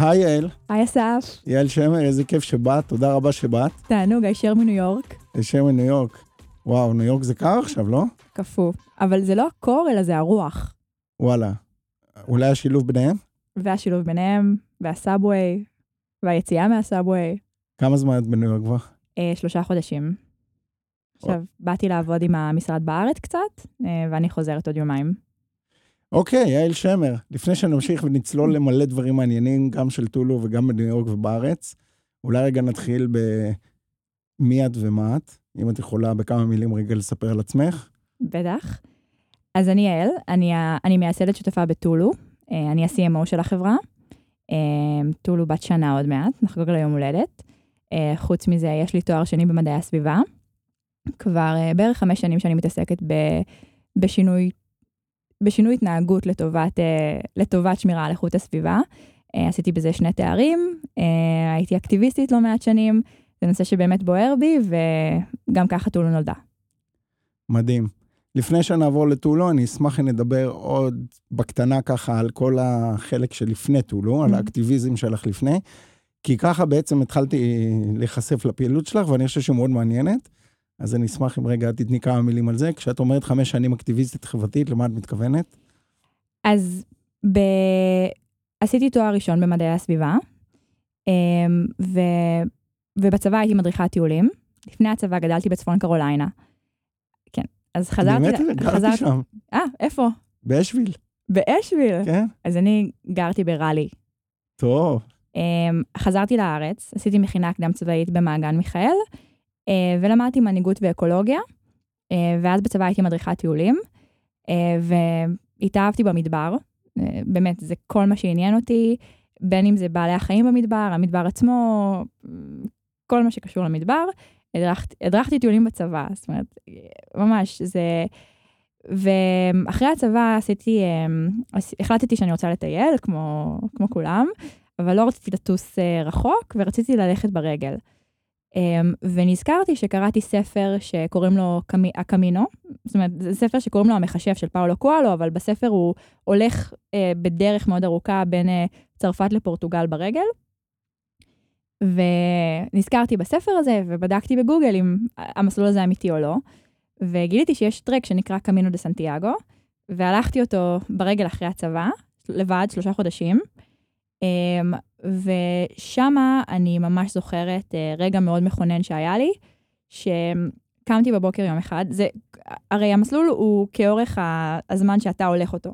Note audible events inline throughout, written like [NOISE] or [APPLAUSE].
היי יעל, היי אסף, יעל שמר, איזה כיף שבאת, תודה רבה שבאת. תענוג, הישר מניו יורק. הישר מניו יורק. וואו, ניו יורק זה קר עכשיו, לא? קפוא. אבל זה לא הקור, אלא זה הרוח. וואלה. אולי השילוב ביניהם? והשילוב ביניהם, והסאבווי, והיציאה מהסאבווי. כמה זמן את בניו יורק כבר? אה, שלושה חודשים. עכשיו, באתי לעבוד עם המשרד בארץ קצת, אה, ואני חוזרת עוד יומיים. אוקיי, יעל שמר, לפני שנמשיך ונצלול למלא דברים מעניינים, גם של טולו וגם בניו יורק ובארץ, אולי רגע נתחיל במי את ומה את, אם את יכולה בכמה מילים רגע לספר על עצמך. בטח. אז אני יעל, אני, אני מייסדת שותפה בטולו, אה, אני ה-CMO של החברה. אה, טולו בת שנה עוד מעט, נחגוג לה יום הולדת. אה, חוץ מזה, יש לי תואר שני במדעי הסביבה. כבר בערך חמש שנים שאני מתעסקת ב, בשינוי, בשינוי התנהגות לטובת, אה, לטובת שמירה על איכות הסביבה. אה, עשיתי בזה שני תארים, אה, הייתי אקטיביסטית לא מעט שנים, זה נושא שבאמת בוער בי, וגם ככה טולו נולדה. מדהים. לפני שנעבור לטולו, אני אשמח אם נדבר עוד בקטנה ככה על כל החלק שלפני טולו, על Mhm. האקטיביזם שלך לפני, כי ככה בעצם התחלתי להיחשף לפעילות שלך, ואני חושב שהיא מאוד מעניינת. אז אני אשמח אם רגע תתני כמה מילים על זה. כשאת אומרת חמש שנים אקטיביסטית חברתית, למה את מתכוונת? אז ב... עשיתי תואר ראשון במדעי הסביבה, אמ, ו... ובצבא הייתי מדריכת טיולים. לפני הצבא גדלתי בצפון קרוליינה. כן, אז חזרתי... באמת, גרתי חזרתי- שם, אה, איפה? באשוויל, באשוויל. כן? אז אני גרתי בראלי. טוב. אמ, חזרתי לארץ, עשיתי מכינה קדם צבאית במעגן מיכאל, ולמדתי מנהיגות ואקולוגיה, אה, ואז בצבא הייתי מדריכת טיולים, אה, והתאהבתי במדבר, אה, באמת, זה כל מה שעניין אותי, בין אם זה בעלי החיים במדבר, המדבר עצמו, כל מה שקשור למדבר. הדרכתי, הדרכתי טיולים בצבא, זאת אומרת, אה, ממש, זה... ואחרי הצבא עשיתי, אה, עש- החלטתי שאני רוצה לטייל, כמו, כמו כולם, אבל לא רציתי לטוס אה, רחוק, ורציתי ללכת ברגל. Um, ונזכרתי שקראתי ספר שקוראים לו קמי, הקמינו, זאת אומרת, זה ספר שקוראים לו המכשף של פאולו קואלו, אבל בספר הוא הולך uh, בדרך מאוד ארוכה בין uh, צרפת לפורטוגל ברגל. ונזכרתי בספר הזה, ובדקתי בגוגל אם המסלול הזה אמיתי או לא, וגיליתי שיש טרק שנקרא קמינו דה סנטיאגו, והלכתי אותו ברגל אחרי הצבא, לבד, שלושה חודשים. ושמה אני ממש זוכרת uh, רגע מאוד מכונן שהיה לי, שקמתי בבוקר יום אחד, זה, הרי המסלול הוא כאורך הזמן שאתה הולך אותו.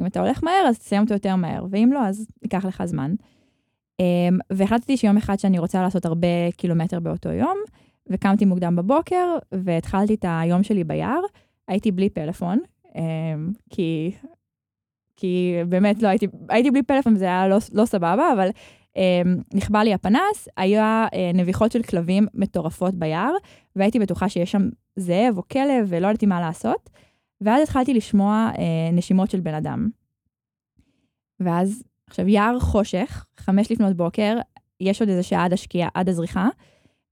אם אתה הולך מהר, אז תסיים אותו יותר מהר, ואם לא, אז ייקח לך זמן. Um, והחלטתי שיום אחד שאני רוצה לעשות הרבה קילומטר באותו יום, וקמתי מוקדם בבוקר, והתחלתי את היום שלי ביער, הייתי בלי פלאפון, um, כי כי באמת לא הייתי, הייתי בלי פלאפון וזה היה לא, לא סבבה, אבל אה, נכבה לי הפנס, היה אה, נביחות של כלבים מטורפות ביער, והייתי בטוחה שיש שם זאב או כלב ולא ידעתי מה לעשות, ואז התחלתי לשמוע אה, נשימות של בן אדם. ואז, עכשיו יער חושך, חמש לפנות בוקר, יש עוד איזה שעה עד השקיעה, עד הזריחה,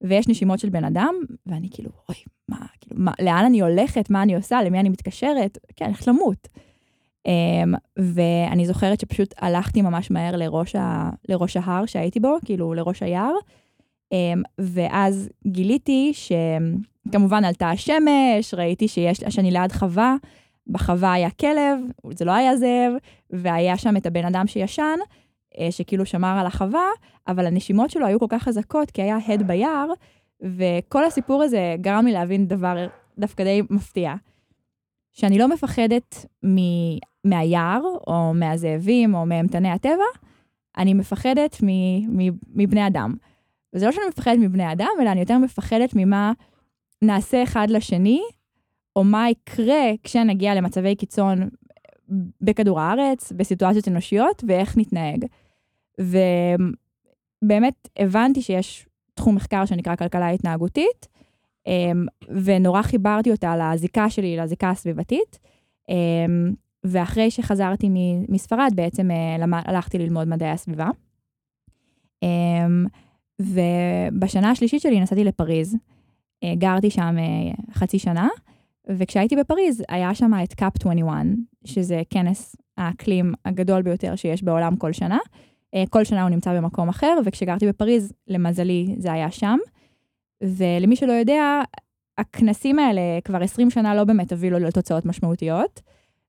ויש נשימות של בן אדם, ואני כאילו, אוי, מה, כאילו, מה, לאן אני הולכת, מה אני עושה, למי אני מתקשרת, כן, אני הולכת למות. Um, ואני זוכרת שפשוט הלכתי ממש מהר לראש, ה, לראש ההר שהייתי בו, כאילו לראש היער, um, ואז גיליתי שכמובן עלתה השמש, ראיתי שיש, שאני ליד חווה, בחווה היה כלב, זה לא היה זאב, והיה שם את הבן אדם שישן, uh, שכאילו שמר על החווה, אבל הנשימות שלו היו כל כך חזקות, כי היה הד ביער, וכל הסיפור הזה גרם לי להבין דבר דווקא די מפתיע. שאני לא מפחדת מ- מהיער, או מהזאבים, או מאימתני הטבע, אני מפחדת מ- מ- מבני אדם. וזה לא שאני מפחדת מבני אדם, אלא אני יותר מפחדת ממה נעשה אחד לשני, או מה יקרה כשנגיע למצבי קיצון בכדור הארץ, בסיטואציות אנושיות, ואיך נתנהג. ובאמת הבנתי שיש תחום מחקר שנקרא כלכלה התנהגותית, ונורא חיברתי אותה לזיקה שלי, לזיקה הסביבתית. אמ, ואחרי שחזרתי מספרד, בעצם אה, הלכתי ללמוד מדעי הסביבה. אמ, ובשנה השלישית שלי נסעתי לפריז. אה, גרתי שם אה, חצי שנה, וכשהייתי בפריז היה שם את קאפ 21, שזה כנס האקלים הגדול ביותר שיש בעולם כל שנה. כל שנה הוא נמצא במקום אחר, וכשגרתי בפריז, למזלי, זה היה שם. ולמי שלא יודע, הכנסים האלה כבר 20 שנה לא באמת הובילו לתוצאות משמעותיות.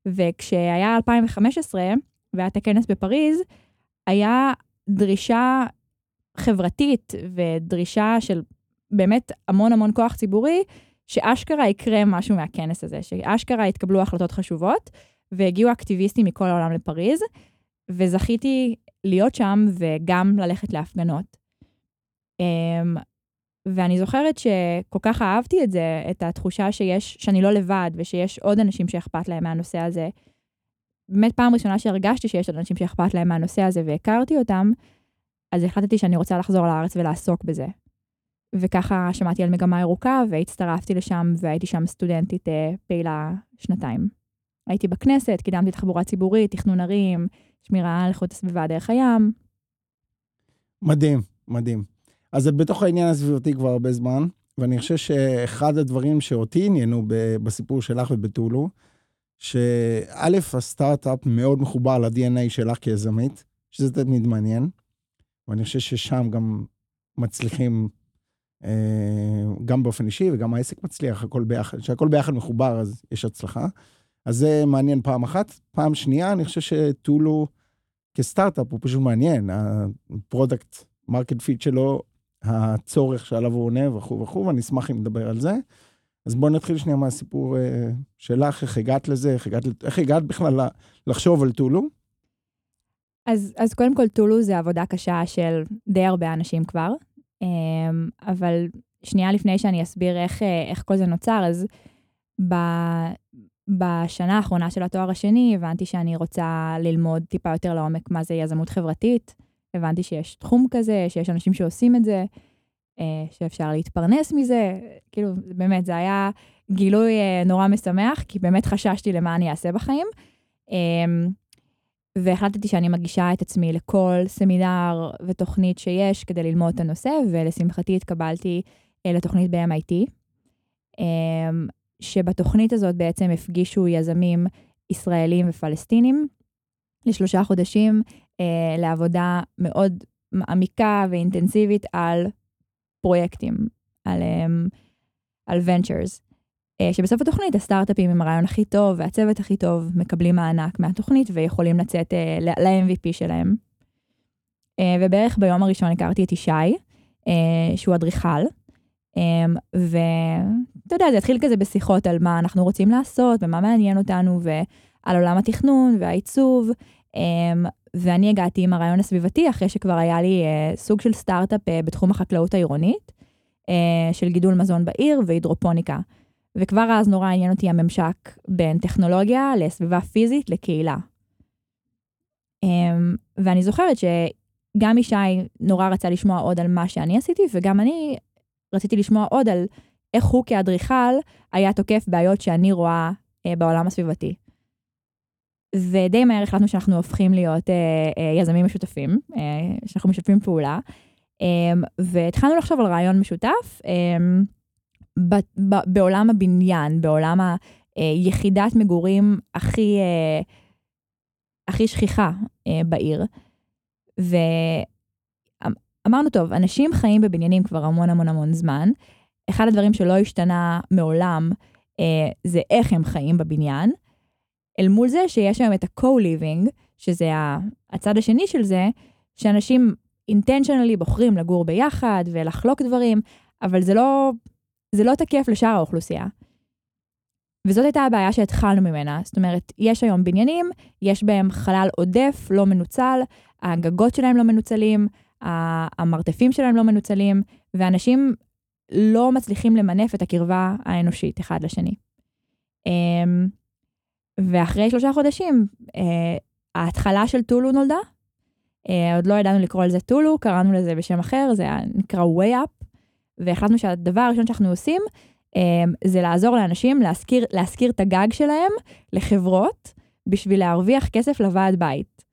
וכשהיה 2015, והיה את הכנס בפריז, היה דרישה חברתית ודרישה של באמת המון המון כוח ציבורי, שאשכרה יקרה משהו מהכנס הזה, שאשכרה יתקבלו החלטות חשובות, והגיעו אקטיביסטים מכל העולם לפריז, וזכיתי להיות שם וגם ללכת להפגנות. ואני זוכרת שכל כך אהבתי את זה, את התחושה שיש, שאני לא לבד, ושיש עוד אנשים שאכפת להם מהנושא הזה. באמת פעם ראשונה שהרגשתי שיש עוד אנשים שאכפת להם מהנושא הזה והכרתי אותם, אז החלטתי שאני רוצה לחזור לארץ ולעסוק בזה. וככה שמעתי על מגמה ירוקה והצטרפתי לשם והייתי שם סטודנטית אה, פעילה שנתיים. הייתי בכנסת, קידמתי תחבורה ציבורית, תכנון ערים, שמירה על איכות הסביבה דרך הים. מדהים, מדהים. אז את בתוך העניין הסביבתי כבר הרבה זמן, ואני חושב שאחד הדברים שאותי עניינו בסיפור שלך ובטולו, שא', הסטארט-אפ מאוד מחובר ל-DNA שלך כיזמית, שזה תמיד מעניין, ואני חושב ששם גם מצליחים, אה, גם באופן אישי וגם העסק מצליח, הכל ביחד, כשהכל ביחד מחובר אז יש הצלחה. אז זה מעניין פעם אחת. פעם שנייה, אני חושב שטולו כסטארט-אפ הוא פשוט מעניין. ה product market fit שלו, הצורך שעליו הוא עונה וכו' וכו', ואני אשמח אם נדבר על זה. אז בואי נתחיל שנייה מהסיפור אה, שלך, איך הגעת לזה, איך הגעת, איך הגעת בכלל לחשוב על טולו? אז, אז קודם כל, טולו זה עבודה קשה של די הרבה אנשים כבר, אמ, אבל שנייה לפני שאני אסביר איך, אה, איך כל זה נוצר, אז ב, בשנה האחרונה של התואר השני הבנתי שאני רוצה ללמוד טיפה יותר לעומק מה זה יזמות חברתית. הבנתי שיש תחום כזה, שיש אנשים שעושים את זה, אה, שאפשר להתפרנס מזה. כאילו, באמת, זה היה גילוי אה, נורא משמח, כי באמת חששתי למה אני אעשה בחיים. אמ, והחלטתי שאני מגישה את עצמי לכל סמינר ותוכנית שיש כדי ללמוד את הנושא, ולשמחתי התקבלתי אה, לתוכנית ב-MIT, אמ, שבתוכנית הזאת בעצם הפגישו יזמים ישראלים ופלסטינים לשלושה חודשים אה, לעבודה מאוד מעמיקה ואינטנסיבית על פרויקטים, על, אה, על ventures. אה, שבסוף התוכנית הסטארט-אפים עם הרעיון הכי טוב והצוות הכי טוב מקבלים מענק מהתוכנית ויכולים לצאת אה, ל-MVP שלהם. אה, ובערך ביום הראשון הכרתי את ישי, אה, שהוא אדריכל, אה, ואתה יודע, זה התחיל כזה בשיחות על מה אנחנו רוצים לעשות ומה מעניין אותנו ועל עולם התכנון והעיצוב, אה, ואני הגעתי עם הרעיון הסביבתי אחרי שכבר היה לי אה, סוג של סטארט-אפ אה, בתחום החקלאות העירונית, אה, של גידול מזון בעיר והידרופוניקה. וכבר אז נורא עניין אותי הממשק בין טכנולוגיה לסביבה פיזית לקהילה. אה, ואני זוכרת שגם ישי נורא רצה לשמוע עוד על מה שאני עשיתי, וגם אני רציתי לשמוע עוד על איך הוא כאדריכל היה תוקף בעיות שאני רואה אה, בעולם הסביבתי. ודי מהר החלטנו שאנחנו הופכים להיות אה, אה, יזמים משותפים, אה, שאנחנו משתפים פעולה, אה, והתחלנו לחשוב על רעיון משותף אה, ב, ב, בעולם הבניין, בעולם היחידת מגורים הכי, אה, הכי שכיחה אה, בעיר. ואמרנו, טוב, אנשים חיים בבניינים כבר המון המון המון זמן. אחד הדברים שלא השתנה מעולם אה, זה איך הם חיים בבניין. אל מול זה שיש היום את ה-co-living, שזה הצד השני של זה, שאנשים אינטנשיונלי בוחרים לגור ביחד ולחלוק דברים, אבל זה לא, זה לא תקף לשאר האוכלוסייה. וזאת הייתה הבעיה שהתחלנו ממנה. זאת אומרת, יש היום בניינים, יש בהם חלל עודף, לא מנוצל, הגגות שלהם לא מנוצלים, המרתפים שלהם לא מנוצלים, ואנשים לא מצליחים למנף את הקרבה האנושית אחד לשני. אמ, ואחרי שלושה חודשים, אה, ההתחלה של טולו נולדה. אה, עוד לא ידענו לקרוא לזה טולו, קראנו לזה בשם אחר, זה נקרא way up, והחלטנו שהדבר הראשון שאנחנו עושים, אה, זה לעזור לאנשים להשכיר, להשכיר את הגג שלהם לחברות, בשביל להרוויח כסף לוועד בית.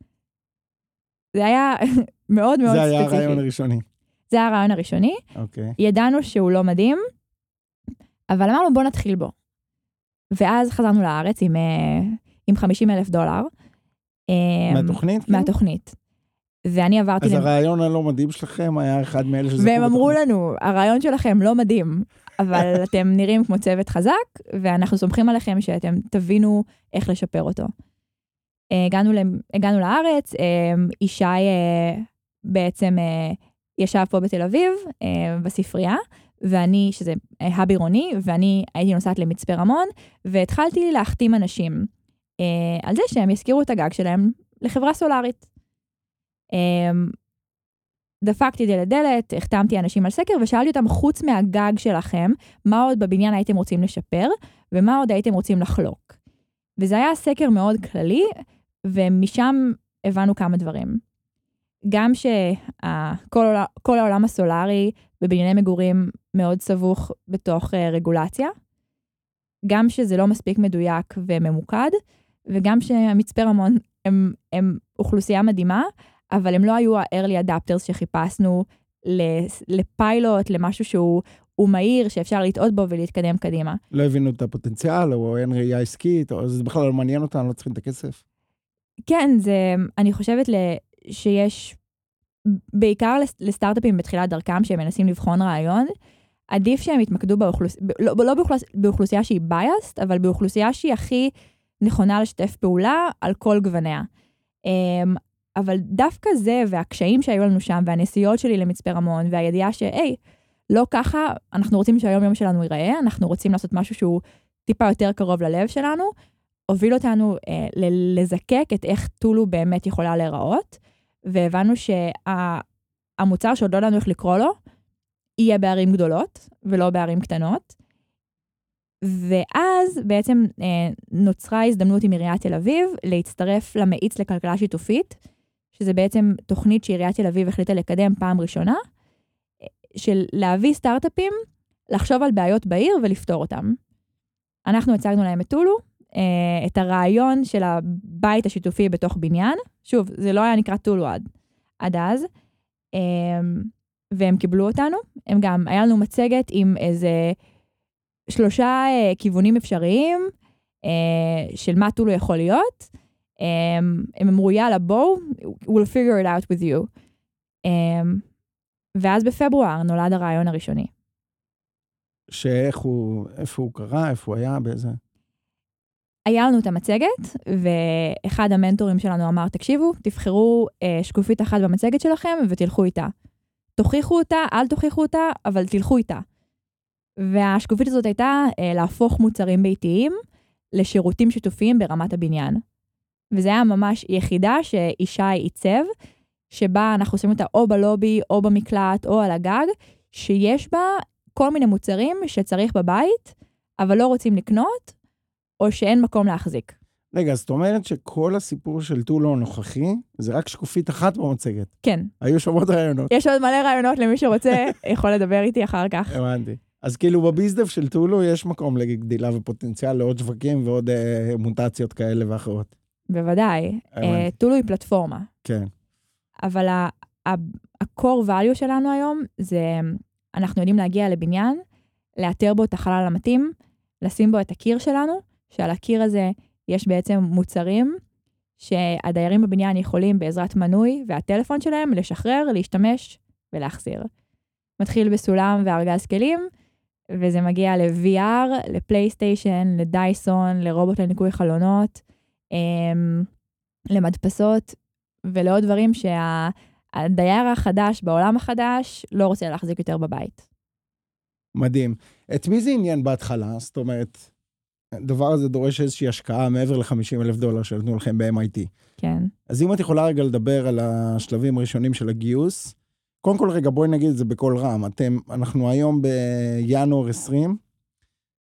זה היה [LAUGHS] מאוד מאוד זה ספציפי. היה הרעיון הראשוני. זה היה הרעיון הראשוני. אוקיי. ידענו שהוא לא מדהים, אבל אמרנו בוא נתחיל בו. ואז חזרנו לארץ עם, אה, עם 50 אלף דולר. אה, מהתוכנית? כאילו? מהתוכנית. ואני עברתי... אז למ- הרעיון הלא מדהים שלכם היה אחד מאלה שזכו והם אמרו בתוכנית. לנו, הרעיון שלכם לא מדהים, אבל [LAUGHS] אתם נראים כמו צוות חזק, ואנחנו סומכים עליכם שאתם תבינו איך לשפר אותו. אה, הגענו, הגענו לארץ, ישי בעצם ישב פה בתל אביב, בספרייה, ואני, שזה אה, האב עירוני, ואני הייתי נוסעת למצפה רמון, והתחלתי להחתים אנשים אה, על זה שהם ישכירו את הגג שלהם לחברה סולארית. אה, דפקתי דלת דלת, החתמתי אנשים על סקר ושאלתי אותם, חוץ מהגג שלכם, מה עוד בבניין הייתם רוצים לשפר, ומה עוד הייתם רוצים לחלוק. וזה היה סקר מאוד כללי, ומשם הבנו כמה דברים. גם שכל העולם הסולארי בבנייני מגורים מאוד סבוך בתוך uh, רגולציה, גם שזה לא מספיק מדויק וממוקד, וגם שהמצפה רמון הם, הם אוכלוסייה מדהימה, אבל הם לא היו ה-early adapters שחיפשנו לפיילוט, למשהו שהוא הוא מהיר, שאפשר לטעות בו ולהתקדם קדימה. לא הבינו את הפוטנציאל, או אין ראייה עסקית, או זה בכלל לא מעניין אותם, לא צריכים את הכסף. כן, זה, אני חושבת שיש, בעיקר לסטארט-אפים בתחילת דרכם, שהם מנסים לבחון רעיון, עדיף שהם יתמקדו באוכלוס... לא, לא באוכלוס... באוכלוסייה שהיא biased, אבל באוכלוסייה שהיא הכי נכונה לשתף פעולה על כל גווניה. אבל דווקא זה והקשיים שהיו לנו שם, והנסיעות שלי למצפה רמון, והידיעה שהי, לא ככה, אנחנו רוצים שהיום יום שלנו ייראה, אנחנו רוצים לעשות משהו שהוא טיפה יותר קרוב ללב שלנו, הוביל אותנו אה, לזקק את איך טולו באמת יכולה להיראות, והבנו שהמוצר שעוד לא ידענו איך לקרוא לו, יהיה בערים גדולות ולא בערים קטנות. ואז בעצם אה, נוצרה הזדמנות עם עיריית תל אביב להצטרף למאיץ לכלכלה שיתופית, שזה בעצם תוכנית שעיריית תל אביב החליטה לקדם פעם ראשונה, של להביא סטארט-אפים, לחשוב על בעיות בעיר ולפתור אותם. אנחנו הצגנו להם את טולו, אה, את הרעיון של הבית השיתופי בתוך בניין. שוב, זה לא היה נקרא טולו עד, עד אז. אה, והם קיבלו אותנו. הם גם, היה לנו מצגת עם איזה שלושה אה, כיוונים אפשריים של מה טולו יכול להיות. הם אמרו, יאללה, בואו, we'll figure it out with you. ואז בפברואר נולד הרעיון הראשוני. שאיך הוא, איפה הוא קרה, איפה הוא היה, באיזה... היה לנו את המצגת, ואחד המנטורים שלנו אמר, תקשיבו, תבחרו אה, שקופית אחת במצגת שלכם ותלכו איתה. תוכיחו אותה, אל תוכיחו אותה, אבל תלכו איתה. והשקופית הזאת הייתה אה, להפוך מוצרים ביתיים לשירותים שיתופיים ברמת הבניין. וזה היה ממש יחידה שישי עיצב, שבה אנחנו עושים אותה או בלובי, או במקלט, או על הגג, שיש בה כל מיני מוצרים שצריך בבית, אבל לא רוצים לקנות, או שאין מקום להחזיק. רגע, זאת אומרת שכל הסיפור של טולו הנוכחי, זה רק שקופית אחת במצגת. כן. היו שם עוד רעיונות. יש עוד מלא רעיונות למי שרוצה, [LAUGHS] יכול לדבר איתי אחר כך. הבנתי. אז כאילו בביזדף של טולו יש מקום לגדילה ופוטנציאל לעוד שווקים ועוד אה, מוטציות כאלה ואחרות. בוודאי. אה, טולו היא פלטפורמה. כן. אבל ה-core value שלנו היום זה, אנחנו יודעים להגיע לבניין, לאתר בו את החלל המתאים, לשים בו את הקיר שלנו, שעל הקיר הזה יש בעצם מוצרים שהדיירים בבניין יכולים בעזרת מנוי והטלפון שלהם לשחרר, להשתמש ולהחזיר. מתחיל בסולם וארגז כלים, וזה מגיע ל-VR, לפלייסטיישן, לדייסון, לרובוט לניקוי חלונות, למדפסות ולעוד דברים שהדייר החדש בעולם החדש לא רוצה להחזיק יותר בבית. מדהים. את מי זה עניין בהתחלה? זאת אומרת, הדבר הזה דורש איזושהי השקעה מעבר ל-50 אלף דולר שנתנו לכם ב-MIT. כן. אז אם את יכולה רגע לדבר על השלבים הראשונים של הגיוס, קודם כל רגע בואי נגיד את זה בקול רם. אתם, אנחנו היום בינואר 20,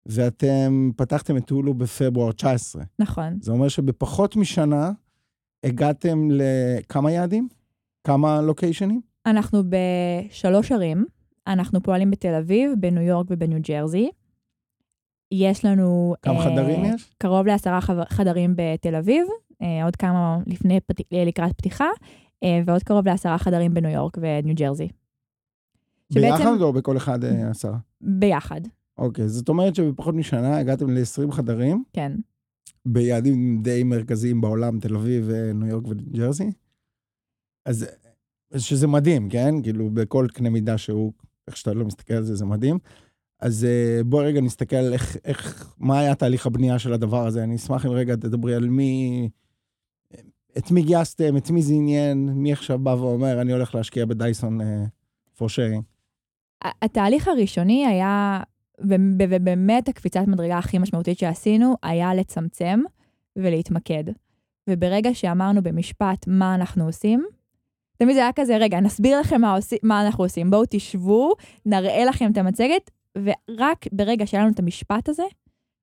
ואתם פתחתם את טולו בפברואר 19. נכון. זה אומר שבפחות משנה הגעתם לכמה יעדים? כמה לוקיישנים? אנחנו בשלוש ערים. אנחנו פועלים בתל אביב, בניו יורק ובניו ג'רזי. יש לנו... כמה אה, חדרים יש? קרוב לעשרה חדרים בתל אביב, אה, עוד כמה לפני, לקראת פתיחה, אה, ועוד קרוב לעשרה חדרים בניו יורק וניו ג'רזי. ביחד שבעצם, או בכל אחד עשרה? ביחד. אוקיי, זאת אומרת שבפחות משנה הגעתם ל-20 חדרים. כן. ביעדים די מרכזיים בעולם, תל אביב, ניו יורק וניו ג'רזי. אז שזה מדהים, כן? כאילו, בכל קנה מידה שהוא, איך שאתה לא מסתכל על זה, זה מדהים. אז אה, בואי רגע נסתכל איך, איך, מה היה תהליך הבנייה של הדבר הזה. אני אשמח אם רגע תדברי על מי, את מי גייסתם, את מי זה עניין, מי עכשיו בא ואומר, אני הולך להשקיע בדייסון uh, sharing. התהליך הראשוני היה, ובאמת הקפיצת מדרגה הכי משמעותית שעשינו, היה לצמצם ולהתמקד. וברגע שאמרנו במשפט מה אנחנו עושים, תמיד זה היה כזה, רגע, נסביר לכם מה, עושים, מה אנחנו עושים, בואו תשבו, נראה לכם את המצגת, ורק ברגע שהיה לנו את המשפט הזה,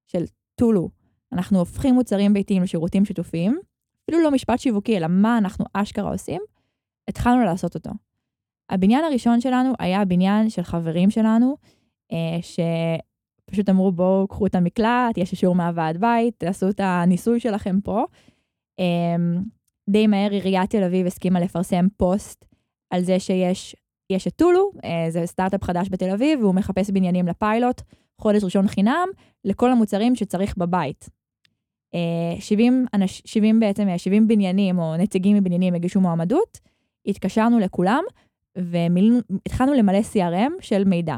של טולו, אנחנו הופכים מוצרים ביתיים לשירותים שיתופיים, אפילו לא משפט שיווקי, אלא מה אנחנו אשכרה עושים, התחלנו לעשות אותו. הבניין הראשון שלנו היה הבניין של חברים שלנו, אה, שפשוט אמרו, בואו, קחו את המקלט, יש אישור מהוועד בית, תעשו את הניסוי שלכם פה. אה, די מהר עיריית תל אביב הסכימה לפרסם פוסט על זה שיש יש את טולו, אה, זה סטארט-אפ חדש בתל אביב, והוא מחפש בניינים לפיילוט, חודש ראשון חינם, לכל המוצרים שצריך בבית. 70, אה, 70 בעצם, 70 אה, בניינים או נציגים מבניינים הגישו מועמדות, התקשרנו לכולם, והתחלנו למלא CRM של מידע.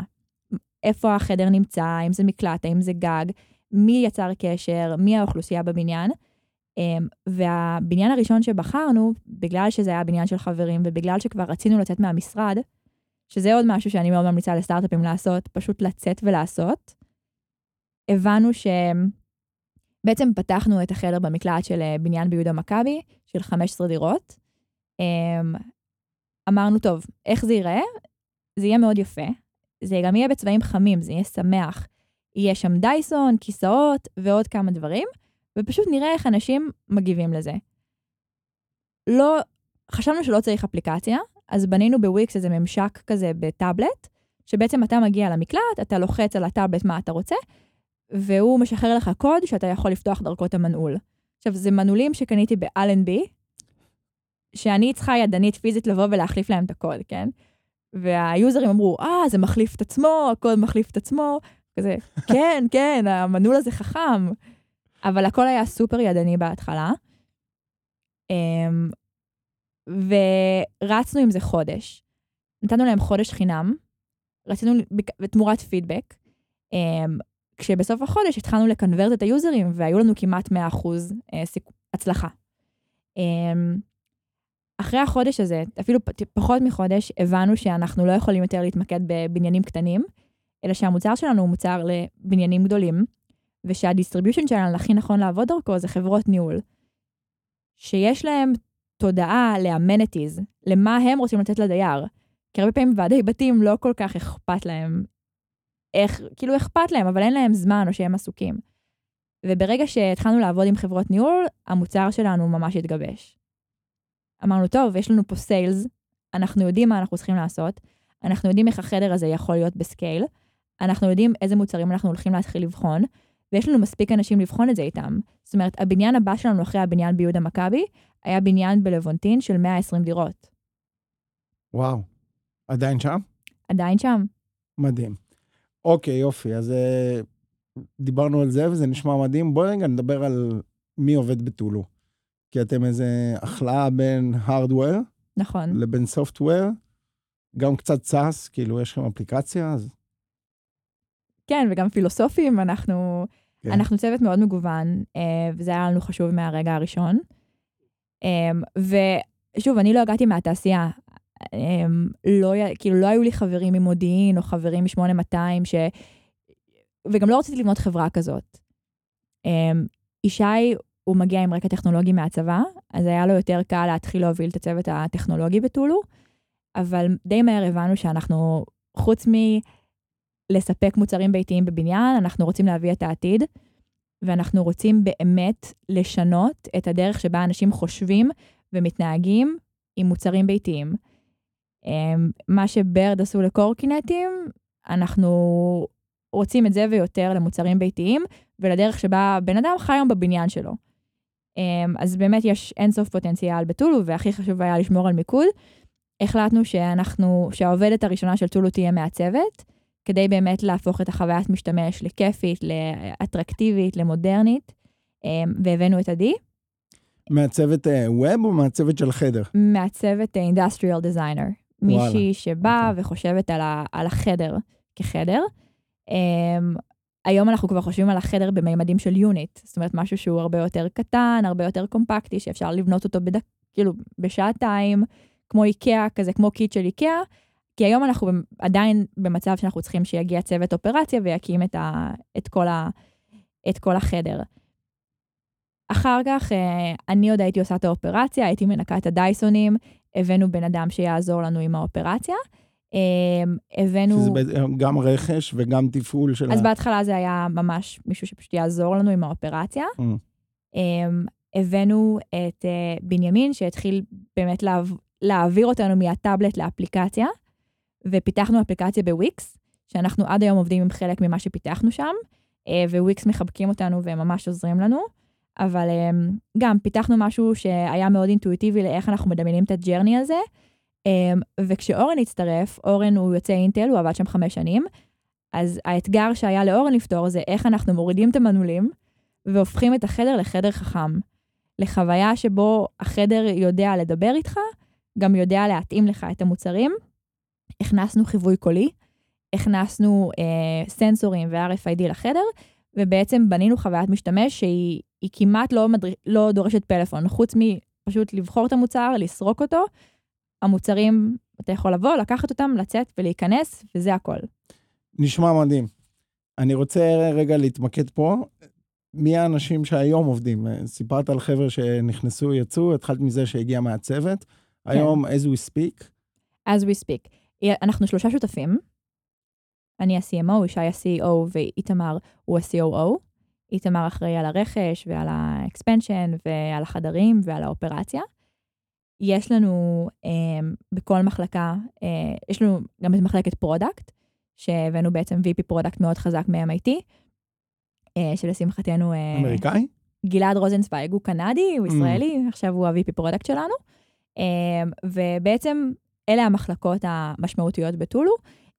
איפה החדר נמצא, האם זה מקלט, האם זה גג, מי יצר קשר, מי האוכלוסייה בבניין. והבניין הראשון שבחרנו, בגלל שזה היה בניין של חברים ובגלל שכבר רצינו לצאת מהמשרד, שזה עוד משהו שאני מאוד ממליצה לסטארט-אפים לעשות, פשוט לצאת ולעשות. הבנו שבעצם פתחנו את החדר במקלט של אה, בניין ביהודה מכבי, של 15 דירות. אמ, אמרנו, טוב, איך זה ייראה? זה יהיה מאוד יפה. זה גם יהיה בצבעים חמים, זה יהיה שמח. יהיה שם דייסון, כיסאות ועוד כמה דברים, ופשוט נראה איך אנשים מגיבים לזה. לא, חשבנו שלא צריך אפליקציה, אז בנינו בוויקס איזה ממשק כזה בטאבלט, שבעצם אתה מגיע למקלט, אתה לוחץ על הטאבלט מה אתה רוצה, והוא משחרר לך קוד שאתה יכול לפתוח דרכו את המנעול. עכשיו, זה מנעולים שקניתי ב-Allenby, שאני צריכה ידנית פיזית לבוא ולהחליף להם את הקוד, כן? והיוזרים אמרו, אה, זה מחליף את עצמו, הקוד מחליף את עצמו, כזה, [LAUGHS] כן, כן, המנעול הזה חכם. אבל הכל היה סופר ידני בהתחלה. אמ, ורצנו עם זה חודש. נתנו להם חודש חינם, רצינו בתמורת פידבק, um, כשבסוף החודש התחלנו לקנברט את היוזרים, והיו לנו כמעט 100% uh, אה. הצלחה. Um, אחרי החודש הזה, אפילו פחות מחודש, הבנו שאנחנו לא יכולים יותר להתמקד בבניינים קטנים, אלא שהמוצר שלנו הוא מוצר לבניינים גדולים, ושהדיסטריביושן שלנו הכי נכון לעבוד דרכו זה חברות ניהול, שיש להם תודעה לאמנטיז, למה הם רוצים לתת לדייר. כי הרבה פעמים ועדי בתים לא כל כך אכפת להם, איך, כאילו אכפת להם, אבל אין להם זמן או שהם עסוקים. וברגע שהתחלנו לעבוד עם חברות ניהול, המוצר שלנו ממש התגבש. אמרנו, טוב, יש לנו פה סיילס, אנחנו יודעים מה אנחנו צריכים לעשות, אנחנו יודעים איך החדר הזה יכול להיות בסקייל, אנחנו יודעים איזה מוצרים אנחנו הולכים להתחיל לבחון, ויש לנו מספיק אנשים לבחון את זה איתם. זאת אומרת, הבניין הבא שלנו אחרי הבניין ביהודה מכבי, היה בניין בלוונטין של 120 דירות. וואו. עדיין שם? עדיין שם. מדהים. אוקיי, יופי, אז uh, דיברנו על זה וזה נשמע מדהים. בואי רגע נדבר על מי עובד בטולו. כי אתם איזה החלאה בין הארדוור, נכון. לבין סופטוור, גם קצת סאס, כאילו יש לכם אפליקציה, אז... כן, וגם פילוסופים, אנחנו, כן. אנחנו צוות מאוד מגוון, uh, וזה היה לנו חשוב מהרגע הראשון. Um, ושוב, אני לא הגעתי מהתעשייה. Um, לא, כאילו, לא היו לי חברים ממודיעין או חברים מ-8200, ש... וגם לא רציתי לבנות חברה כזאת. Um, ישי, הוא מגיע עם רקע טכנולוגי מהצבא, אז היה לו יותר קל להתחיל להוביל את הצוות הטכנולוגי בטולו, אבל די מהר הבנו שאנחנו, חוץ מלספק מוצרים ביתיים בבניין, אנחנו רוצים להביא את העתיד. ואנחנו רוצים באמת לשנות את הדרך שבה אנשים חושבים ומתנהגים עם מוצרים ביתיים. אמ, מה שברד עשו לקורקינטים, אנחנו רוצים את זה ויותר למוצרים ביתיים, ולדרך שבה בן אדם חי היום בבניין שלו. אמ, אז באמת יש אינסוף פוטנציאל בטולו, והכי חשוב היה לשמור על מיקוד. החלטנו שאנחנו, שהעובדת הראשונה של טולו תהיה מעצבת, כדי באמת להפוך את החוויית משתמש לכיפית, לאטרקטיבית, למודרנית, אמ, והבאנו את עדי. מעצבת web או מעצבת של החדר? מעצבת industrial designer. מישהי שבאה אוקיי. וחושבת על, ה, על החדר כחדר. Um, היום אנחנו כבר חושבים על החדר במימדים של unit, זאת אומרת משהו שהוא הרבה יותר קטן, הרבה יותר קומפקטי, שאפשר לבנות אותו בדק, כאילו בשעתיים, כמו איקאה, כזה כמו קיט של איקאה, כי היום אנחנו עדיין במצב שאנחנו צריכים שיגיע צוות אופרציה ויקים את, ה, את, כל, ה, את כל החדר. אחר כך אה, אני עוד הייתי עושה את האופרציה, הייתי מנקה את הדייסונים, הבאנו בן אדם שיעזור לנו עם האופרציה. אה, הבאנו... שזה בעצם גם רכש וגם תפעול של אז ה... בהתחלה זה היה ממש מישהו שפשוט יעזור לנו עם האופרציה. Mm. הבאנו את בנימין, שהתחיל באמת. להעביר אותנו מהטאבלט לאפליקציה, ופיתחנו אפליקציה בוויקס, שאנחנו עד היום עובדים עם חלק ממה שפיתחנו שם, uh, וויקס מחבקים אותנו והם ממש עוזרים לנו. אבל um, גם פיתחנו משהו שהיה מאוד אינטואיטיבי לאיך אנחנו מדמיינים את ה journey הזה. Um, וכשאורן הצטרף, אורן הוא יוצא אינטל, הוא עבד שם חמש שנים, אז האתגר שהיה לאורן לפתור זה איך אנחנו מורידים את המנעולים והופכים את החדר לחדר חכם. לחוויה שבו החדר יודע לדבר איתך, גם יודע להתאים לך את המוצרים. הכנסנו חיווי קולי, הכנסנו אה, סנסורים ו-RFID לחדר, ובעצם בנינו חוויית משתמש שהיא כמעט לא, מדריך, לא דורשת פלאפון, חוץ מפשוט לבחור את המוצר, לסרוק אותו. המוצרים, אתה יכול לבוא, לקחת אותם, לצאת ולהיכנס, וזה הכל. נשמע מדהים. אני רוצה רגע להתמקד פה. מי האנשים שהיום עובדים? סיפרת על חבר'ה שנכנסו, יצאו, התחלת מזה שהגיע מהצוות. היום, as we speak. as we speak. אנחנו שלושה שותפים. אני ה-CMO, ישי ה-CEO ואיתמר הוא ה-COO. איתמר אחראי על הרכש ועל ה expansion ועל החדרים ועל האופרציה. יש לנו אה, בכל מחלקה, אה, יש לנו גם את מחלקת product, שהבאנו בעצם VP product מאוד חזק מ-MIT, אה, שלשמחתנו... אה, אמריקאי? גלעד רוזנצוויג הוא קנדי, הוא ישראלי, mm. עכשיו הוא ה-VP product שלנו. אה, ובעצם אלה המחלקות המשמעותיות בטולו,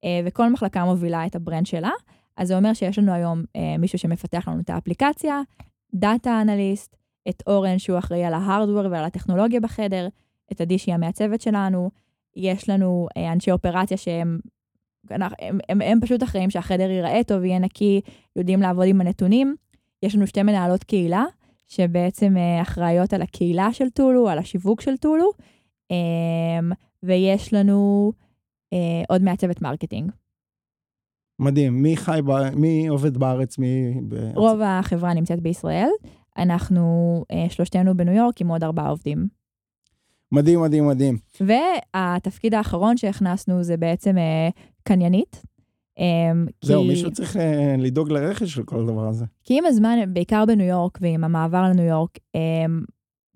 אה, וכל מחלקה מובילה את ה brand שלה. אז זה אומר שיש לנו היום אה, מישהו שמפתח לנו את האפליקציה, data analyst, את אורן שהוא אחראי על ה hardware ועל הטכנולוגיה בחדר, את עדי שהיא המעצבת שלנו, יש לנו אה, אנשי אופרציה שהם הם, הם, הם, הם פשוט אחראים שהחדר ייראה טוב, יהיה נקי, יודעים לעבוד עם הנתונים. יש לנו שתי מנהלות קהילה, שבעצם אחראיות על הקהילה של טולו, על השיווק של טולו, אה, ויש לנו אה, עוד מעצבת marketing. מדהים. מי חי, ב... מי עובד בארץ? מי... בארץ? רוב החברה נמצאת בישראל. אנחנו אה, שלושתנו בניו יורק עם עוד ארבעה עובדים. מדהים, מדהים, מדהים. והתפקיד האחרון שהכנסנו זה בעצם אה, קניינית. אה, זהו, כי- מישהו צריך אה, לדאוג לרכש של כל הדבר הזה. כי עם הזמן, בעיקר בניו יורק ועם המעבר לניו יורק, אמ,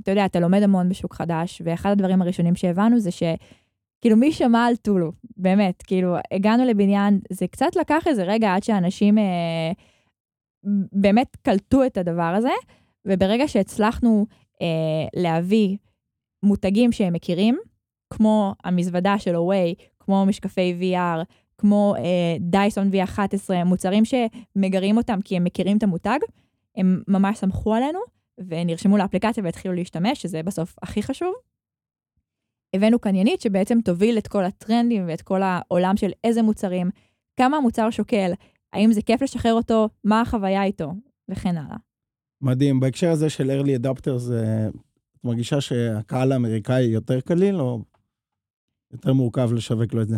אתה יודע, אתה לומד המון בשוק חדש, ואחד הדברים הראשונים שהבנו זה שכאילו מי שמע על טולו, באמת, כאילו הגענו לבניין, זה קצת לקח איזה רגע עד שאנשים אה, באמת קלטו את הדבר הזה, וברגע שהצלחנו אה, להביא מותגים שהם מכירים, כמו המזוודה של הווי, כמו משקפי VR, כמו אה, דייסון V11, מוצרים שמגרים אותם כי הם מכירים את המותג, הם ממש סמכו עלינו ונרשמו לאפליקציה והתחילו להשתמש, שזה בסוף הכי חשוב. הבאנו קניינית שבעצם תוביל את כל הטרנדים ואת כל העולם של איזה מוצרים, כמה המוצר שוקל, האם זה כיף לשחרר אותו, מה החוויה איתו, וכן הלאה. מדהים. בהקשר הזה של early adapters, אה, את מרגישה שהקהל האמריקאי יותר קליל, או יותר מורכב לשווק לו את זה?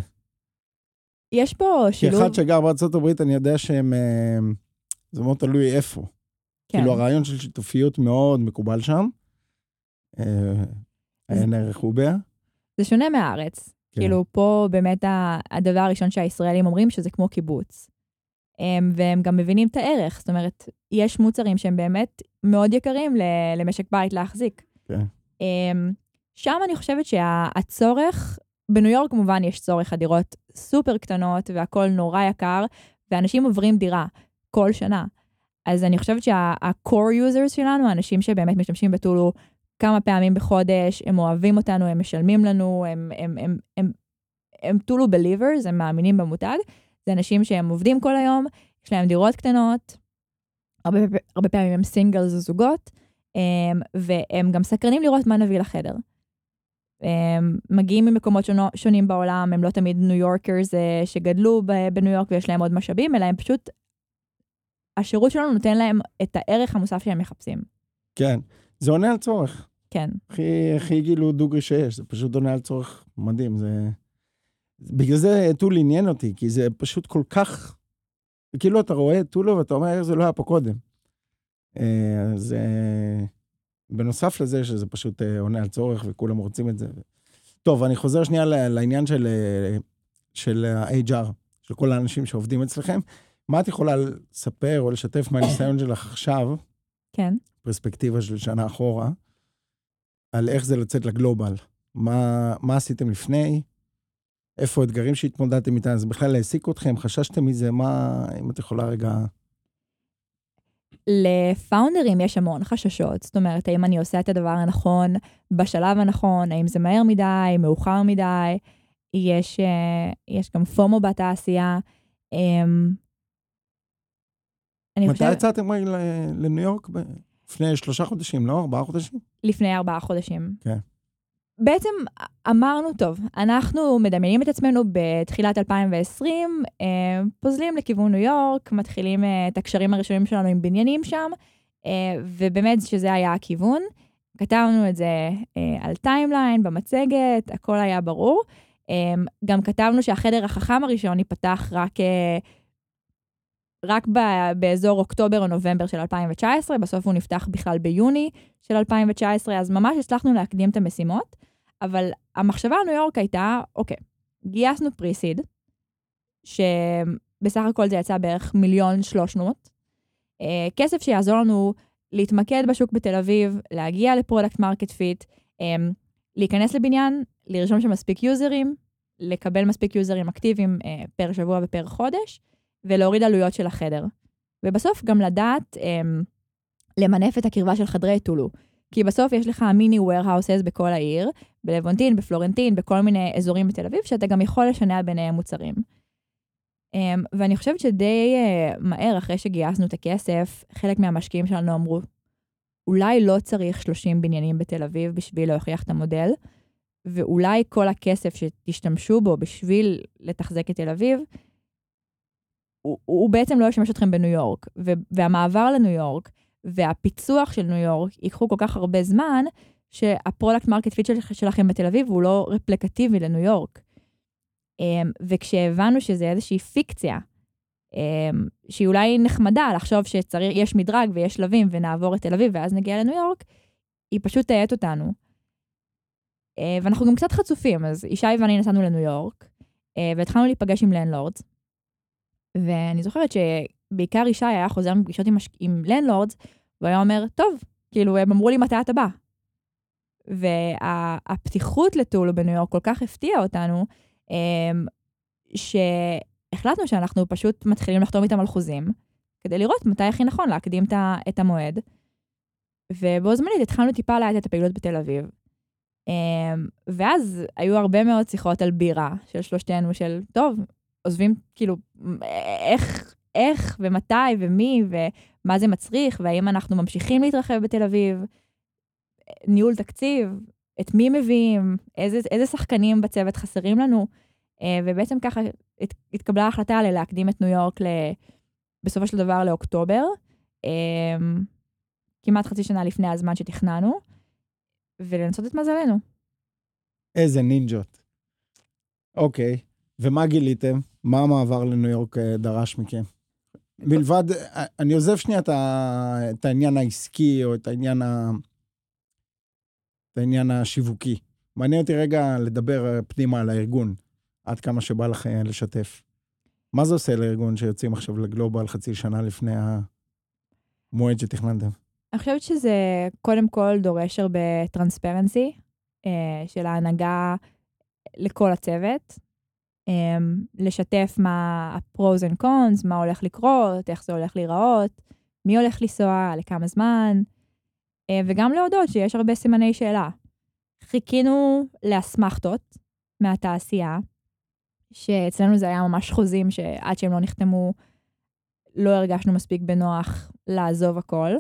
יש פה שילוב... כאחד שגר בארצות הברית, אני יודע שהם... אה, זה מאוד תלוי איפה. כן. כאילו, הרעיון של שיתופיות מאוד מקובל שם. אה, עיין ערך אובר. זה שונה מהארץ. כן. כאילו, פה באמת הדבר הראשון שהישראלים אומרים, שזה כמו קיבוץ. הם, והם גם מבינים את הערך, זאת אומרת, יש מוצרים שהם באמת מאוד יקרים ל- למשק בית להחזיק. כן. הם, שם אני חושבת שהצורך, בניו יורק כמובן יש צורך, הדירות סופר קטנות והכול נורא יקר, ואנשים עוברים דירה כל שנה. אז אני חושבת שה-core users שלנו, האנשים שבאמת משתמשים בטולו כמה פעמים בחודש, הם אוהבים אותנו, הם משלמים לנו, הם, הם, הם, הם, הם טולו believers, הם מאמינים במותג. זה אנשים שהם עובדים כל היום, יש להם דירות קטנות, הרבה, הרבה פעמים הם סינגלס או זוגות, אמ, והם גם סקרנים לראות מה נביא לחדר. הם מגיעים ממקומות שונו, שונים בעולם, הם לא תמיד ניו יורקרס אה, שגדלו בניו יורק ויש להם עוד משאבים, אלא הם פשוט, השירות שלנו נותן להם את הערך המוסף שהם מחפשים. כן, זה עונה על צורך. כן. הכי, הכי כאילו דוגרי שיש, זה פשוט עונה על צורך מדהים. זה... בגלל זה טול עניין אותי, כי זה פשוט כל כך... כאילו אתה רואה טולו ואתה אומר, איך זה לא היה פה קודם. אה, זה... בנוסף לזה שזה פשוט אה, עונה על צורך וכולם רוצים את זה. טוב, אני חוזר שנייה לעניין של, אה, של ה-HR, של כל האנשים שעובדים אצלכם. מה את יכולה לספר או לשתף מהניסיון שלך עכשיו, כן. פרספקטיבה של שנה אחורה, על איך זה לצאת לגלובל? מה, מה עשיתם לפני? איפה האתגרים שהתמודדתם איתם? זה בכלל העסיק אתכם? חששתם מזה? מה, אם את יכולה רגע... לפאונדרים יש המון חששות, זאת אומרת, האם אני עושה את הדבר הנכון בשלב הנכון, האם זה מהר מדי, מאוחר מדי, יש, אה, יש גם פומו בתעשייה. אמ, מתי חושב... יצאתם לניו יורק? לפני שלושה חודשים, לא? ארבעה חודשים? לפני ארבעה חודשים. כן. בעצם אמרנו, טוב, אנחנו מדמיינים את עצמנו בתחילת 2020, אה, פוזלים לכיוון ניו יורק, מתחילים אה, את הקשרים הראשונים שלנו עם בניינים שם, אה, ובאמת שזה היה הכיוון. כתבנו את זה אה, על timeline, במצגת, הכל היה ברור. אה, גם כתבנו שהחדר החכם הראשון ייפתח רק אה, רק ב- באזור אוקטובר או נובמבר של 2019, בסוף הוא נפתח בכלל ביוני של 2019, אז ממש הצלחנו להקדים את המשימות, אבל המחשבה על ניו יורק הייתה, אוקיי, גייסנו pre-seed, שבסך הכל זה יצא בערך מיליון שלוש מאות, אה, כסף שיעזור לנו להתמקד בשוק בתל אביב, להגיע ל product market fit, להיכנס לבניין, לרשום שם מספיק יוזרים, לקבל מספיק יוזרים אקטיביים אה, פר שבוע ופר חודש, ולהוריד עלויות של החדר. ובסוף גם לדעת אמ, למנף את הקרבה של חדרי טולו. כי בסוף יש לך מיני warehouses בכל העיר, בלוונטין, בפלורנטין, בכל מיני אזורים בתל אביב, שאתה גם יכול לשנע ביניהם מוצרים. Um, ואני חושבת שדי uh, מהר, אחרי שגייסנו את הכסף, חלק מהמשקיעים שלנו אמרו, אולי לא צריך 30 בניינים בתל אביב בשביל להוכיח את המודל, ואולי כל הכסף שתשתמשו בו בשביל לתחזק את תל אביב, הוא, הוא בעצם לא ישמש אתכם בניו יורק. והמעבר לניו יורק והפיצוח של ניו יורק ייקחו כל כך הרבה זמן, שה product market fit שלכם בתל אביב הוא לא רפליקטיבי לניו יורק. Um, וכשהבנו שזה איזושהי פיקציה, um, שהיא אולי נחמדה לחשוב שיש מדרג ויש שלבים ונעבור את תל אביב ואז נגיע לניו יורק, היא פשוט תאט אותנו. Uh, ואנחנו גם קצת חצופים, אז ישי ואני נסענו לניו יורק, uh, והתחלנו להיפגש עם landlords, ואני זוכרת שבעיקר ישי היה חוזר מפגישות עם, עם landlords, והוא היה אומר, טוב, כאילו, הם אמרו לי מתי אתה בא. והפתיחות לטולו בניו יורק כל כך הפתיעה אותנו, אמ, שהחלטנו שאנחנו פשוט מתחילים לחתום איתם על חוזים, כדי לראות מתי הכי נכון להקדים את המועד. ובו זמנית התחלנו טיפה לאט את הפעילות בתל אביב. אמ, ואז היו הרבה מאוד שיחות על בירה של שלושתנו, של טוב, עוזבים, כאילו, איך, איך ומתי ומי ומה זה מצריך, והאם אנחנו ממשיכים להתרחב בתל אביב, ניהול תקציב, את מי מביאים, איזה, איזה שחקנים בצוות חסרים לנו, אה, ובעצם ככה התקבלה ההחלטה להקדים את ניו יורק ל, בסופו של דבר לאוקטובר, אה, כמעט חצי שנה לפני הזמן שתכננו, ולנסות את מזלנו. איזה נינג'ות. אוקיי, ומה גיליתם? מה המעבר לניו יורק אה, דרש מכם? מלבד, אה, אני עוזב שנייה את, את העניין העסקי או את העניין, ה, את העניין השיווקי. מעניין אותי רגע לדבר אה, פנימה על הארגון, עד כמה שבא לך לשתף. מה זה עושה לארגון שיוצאים עכשיו לגלובל חצי שנה לפני המועד שתכננתם? אני חושבת שזה קודם כל דורש הרבה טרנספרנסי של ההנהגה לכל הצוות. Um, לשתף מה ה-pros and cons, מה הולך לקרות, איך זה הולך להיראות, מי הולך לנסוע, לכמה זמן, uh, וגם להודות שיש הרבה סימני שאלה. חיכינו לאסמכתות מהתעשייה, שאצלנו זה היה ממש חוזים שעד שהם לא נחתמו, לא הרגשנו מספיק בנוח לעזוב הכל.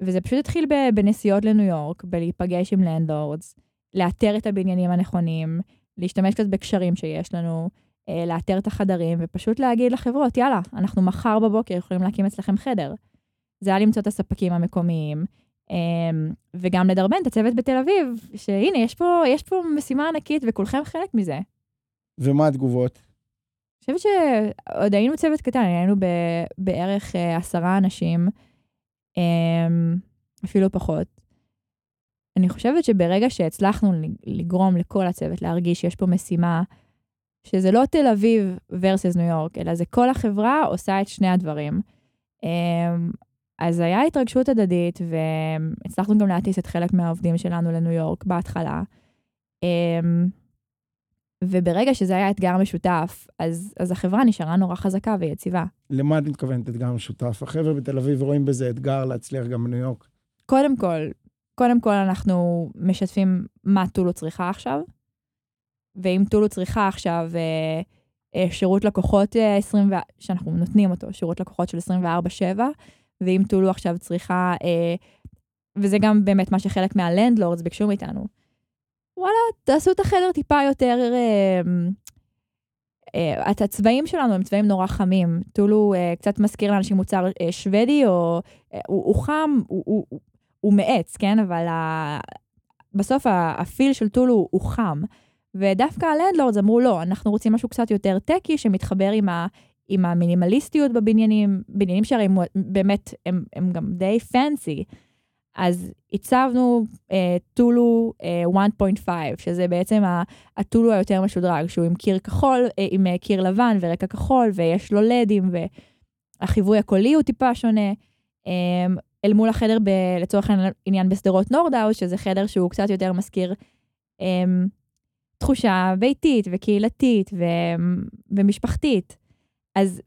וזה פשוט התחיל בנסיעות לניו יורק, בלהיפגש עם לנדלורדס, לאתר את הבניינים הנכונים, להשתמש קצת בקשרים שיש לנו, אה, לאתר את החדרים, ופשוט להגיד לחברות, יאללה, אנחנו מחר בבוקר יכולים להקים אצלכם חדר. זה היה למצוא את הספקים המקומיים, אמ, וגם לדרבן את הצוות בתל אביב, שהנה, יש פה, יש פה משימה ענקית וכולכם חלק מזה. ומה התגובות? אני חושבת שעוד היינו צוות קטן, היינו בערך אה, עשרה אנשים, אמ, אפילו פחות. אני חושבת שברגע שהצלחנו לגרום לכל הצוות להרגיש שיש פה משימה, שזה לא תל אביב versus ניו יורק, אלא זה כל החברה עושה את שני הדברים. אמ, אז היה התרגשות הדדית, והצלחנו גם להטיס את חלק מהעובדים שלנו לניו יורק בהתחלה. אמ, וברגע שזה היה אתגר משותף, אז, אז החברה נשארה נורא חזקה ויציבה. למה את מתכוונת אתגר משותף? החבר'ה בתל אביב רואים בזה אתגר להצליח גם בניו יורק. קודם כל, קודם כל אנחנו משתפים מה טולו צריכה עכשיו, ואם טולו צריכה עכשיו אה, אה, שירות לקוחות אה, 20, שאנחנו נותנים אותו, שירות לקוחות של 24-7, ואם טולו עכשיו צריכה, אה, וזה גם באמת מה שחלק מהלנדלורדס ביקשו מאיתנו, וואלה, תעשו את החדר טיפה יותר... אה, אה, את הצבעים שלנו הם צבעים נורא חמים. טולו אה, קצת מזכיר לאנשים מוצר אה, שוודי, או אה, הוא, הוא חם, הוא, הוא, הוא, מעץ, כן? אבל ה, בסוף הפיל של טולו הוא חם. ודווקא הלנדלורדס אמרו, לא, אנחנו רוצים משהו קצת יותר טקי, שמתחבר עם, ה, עם המינימליסטיות בבניינים, בניינים שהרי באמת הם, הם גם די פנסי. אז הצבנו טולו uh, uh, 1.5, שזה בעצם הטולו היותר משודרג, שהוא עם קיר כחול, uh, עם uh, קיר לבן ורקע כחול, ויש לו לדים, והחיווי הקולי הוא טיפה שונה. Um, אל מול החדר, ב, לצורך העניין בשדרות נורדאוס, שזה חדר שהוא קצת יותר מזכיר um, תחושה ביתית וקהילתית ו, ומשפחתית. אז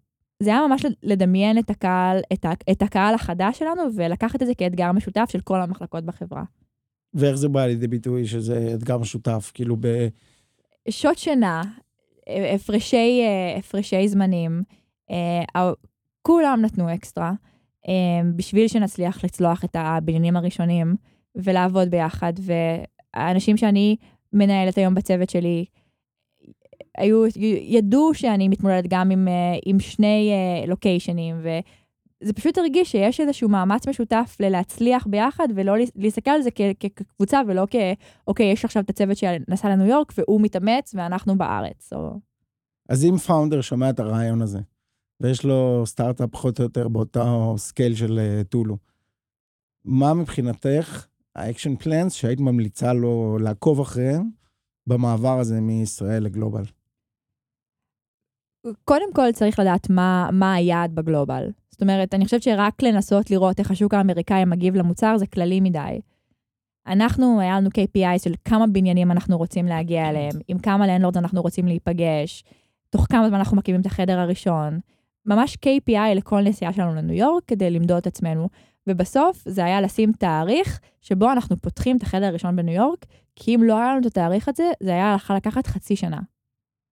זה היה ממש לדמיין את הקהל, את, ה, את הקהל החדש שלנו ולקחת את זה כאתגר משותף של כל המחלקות בחברה. ואיך זה בא לידי ביטוי שזה אתגר משותף? כאילו ב... שעות שינה, הפרשי, הפרשי זמנים, אה, כולם נתנו אקסטרה אה, בשביל שנצליח לצלוח את הבניינים הראשונים ולעבוד ביחד. והאנשים שאני מנהלת היום בצוות שלי, היו, ידעו שאני מתמודדת גם עם, אה, עם שני לוקיישנים, אה, וזה פשוט הרגיש שיש איזשהו מאמץ משותף ללהצליח ביחד, ולא להסתכל על זה כקבוצה, ולא כ, אוקיי, יש עכשיו את הצוות שנסע לניו יורק, והוא מתאמץ, ואנחנו בארץ. או... אז אם founder שומע את הרעיון הזה, ויש לו סטארט-אפ פחות או יותר באותו scale של אה, טולו, מה מבחינתך ה action plans שהיית ממליצה לו לעקוב אחריהם במעבר הזה מישראל ל global? קודם כל צריך לדעת מה, מה היעד ב global. זאת אומרת, אני חושבת שרק לנסות לראות איך השוק האמריקאי מגיב למוצר זה כללי מדי. אנחנו, היה לנו KPI של כמה בניינים אנחנו רוצים להגיע אליהם, עם כמה landlords אנחנו רוצים להיפגש, תוך כמה זמן אנחנו מקימים את החדר הראשון. ממש KPI לכל נסיעה שלנו לניו יורק כדי למדוד את עצמנו. ובסוף זה היה לשים תאריך שבו אנחנו פותחים את החדר הראשון בניו יורק, כי אם לא היה לנו את התאריך הזה, זה היה יכול לקחת חצי שנה.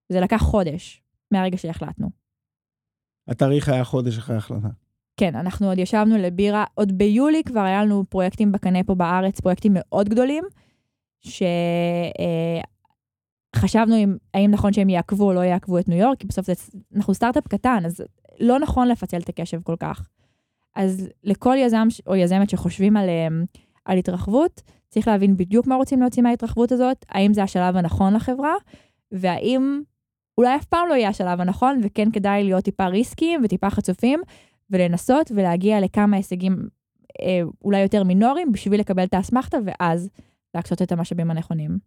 זה לקח חודש. מהרגע שהחלטנו. התאריך היה חודש אחרי ההחלטה. כן, אנחנו עוד ישבנו לבירה, עוד ביולי כבר היה לנו פרויקטים בקנה פה בארץ, פרויקטים מאוד גדולים, שחשבנו אם, האם נכון שהם יעקבו או לא יעקבו את ניו יורק, כי בסוף זה, אנחנו סטארט-אפ קטן, אז לא נכון לפצל את הקשב כל כך. אז לכל יזם או יזמת שחושבים על, על התרחבות, צריך להבין בדיוק מה רוצים להוציא מההתרחבות הזאת, האם זה השלב הנכון לחברה, והאם אולי אף פעם לא יהיה השלב הנכון, וכן כדאי להיות טיפה ריסקיים וטיפה חצופים, ולנסות ולהגיע לכמה הישגים אה, אולי יותר מינוריים, בשביל לקבל את האסמכתה, ואז להקצות את המשאבים הנכונים.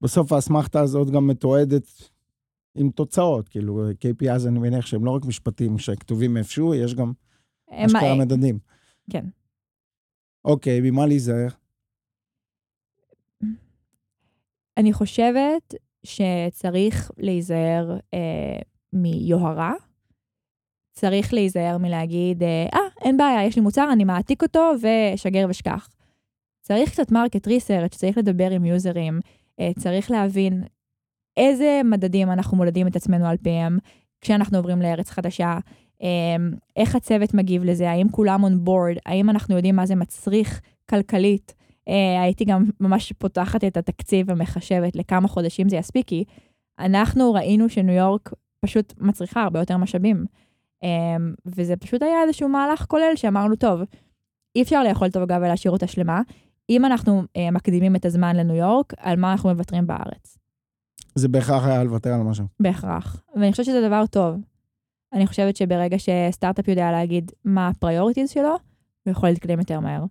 בסוף האסמכתה הזאת גם מתועדת עם תוצאות, כאילו KPI זה אני מניח שהם לא רק משפטים שכתובים איפשהו, יש גם אשכרה מדדים. כן. אוקיי, ממה להיזהר? אני חושבת שצריך להיזהר אה, מיוהרה, צריך להיזהר מלהגיד, אה, ah, אין בעיה, יש לי מוצר, אני מעתיק אותו ושגר ושכח. צריך קצת market research, צריך לדבר עם users, אה, צריך להבין איזה מדדים אנחנו מודדים את עצמנו על פיהם כשאנחנו עוברים לארץ חדשה, איך הצוות מגיב לזה, האם כולם on board, האם אנחנו יודעים מה זה מצריך כלכלית. הייתי גם ממש פותחת את התקציב ומחשבת לכמה חודשים זה יספיק, כי אנחנו ראינו שניו יורק פשוט מצריכה הרבה יותר משאבים. וזה פשוט היה איזשהו מהלך כולל שאמרנו, טוב, אי אפשר לאכול את העוגה ולהשאיר אותה שלמה. אם אנחנו אה, מקדימים את הזמן לניו יורק, על מה אנחנו מוותרים בארץ? זה בהכרח היה לוותר על משהו. בהכרח. ואני חושבת שזה דבר טוב. אני חושבת שברגע שסטארט-אפ יודע להגיד מה ה priorities שלו, הוא יכול להתקדם יותר מהר.